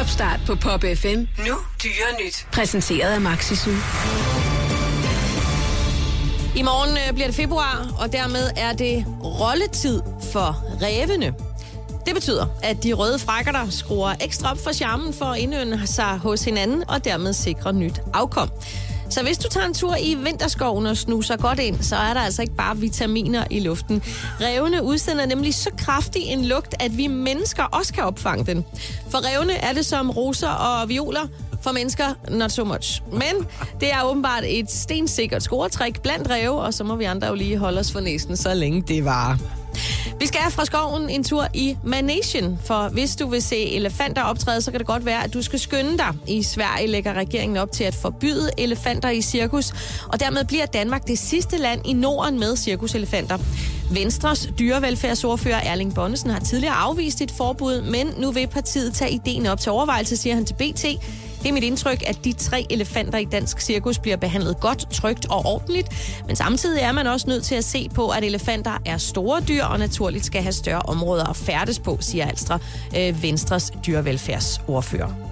Topstart på Pop FM. Nu dyre nyt. Præsenteret af Maxisu. I morgen øh, bliver det februar, og dermed er det rolletid for rævene. Det betyder, at de røde frækker der skruer ekstra op for charmen for at indønde sig hos hinanden og dermed sikre nyt afkom. Så hvis du tager en tur i vinterskoven og snuser godt ind, så er der altså ikke bare vitaminer i luften. Revne udsender nemlig så kraftig en lugt, at vi mennesker også kan opfange den. For revne er det som roser og violer, for mennesker, not so much. Men det er åbenbart et stensikkert scoretræk blandt ræve, og så må vi andre jo lige holde os for næsen, så længe det var. Vi skal fra skoven en tur i Manation, for hvis du vil se elefanter optræde, så kan det godt være, at du skal skynde dig. I Sverige lægger regeringen op til at forbyde elefanter i cirkus, og dermed bliver Danmark det sidste land i Norden med cirkuselefanter. Venstres dyrevelfærdsordfører Erling Bonnesen har tidligere afvist et forbud, men nu vil partiet tage ideen op til overvejelse, siger han til BT. Det er mit indtryk, at de tre elefanter i dansk cirkus bliver behandlet godt, trygt og ordentligt. Men samtidig er man også nødt til at se på, at elefanter er store dyr og naturligt skal have større områder at færdes på, siger Alstra, øh, Venstres dyrevelfærdsordfører.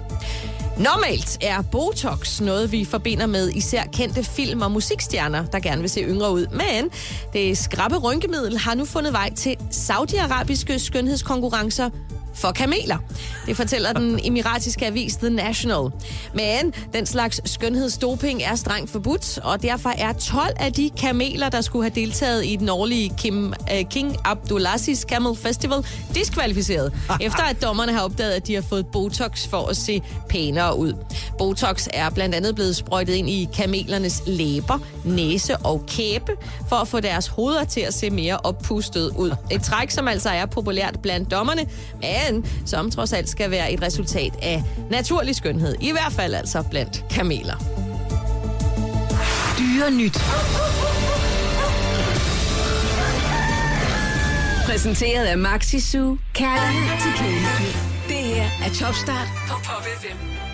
Normalt er Botox noget, vi forbinder med især kendte film- og musikstjerner, der gerne vil se yngre ud. Men det skrappe rynkemiddel har nu fundet vej til saudiarabiske skønhedskonkurrencer for kameler. Det fortæller den emiratiske avis The National. Men den slags skønhedsdoping er strengt forbudt, og derfor er 12 af de kameler, der skulle have deltaget i den årlige Kim, uh, King Abdulaziz Camel Festival, diskvalificeret, efter at dommerne har opdaget, at de har fået Botox for at se pænere ud. Botox er blandt andet blevet sprøjtet ind i kamelernes læber, næse og kæbe, for at få deres hoveder til at se mere oppustet ud. Et træk, som altså er populært blandt dommerne, men som trods alt skal være et resultat af naturlig skønhed. I hvert fald altså blandt kameler. Dyre nyt. Præsenteret af Maxisu. Kærlighed til kæledyr. Det her er Topstart på Pop FM.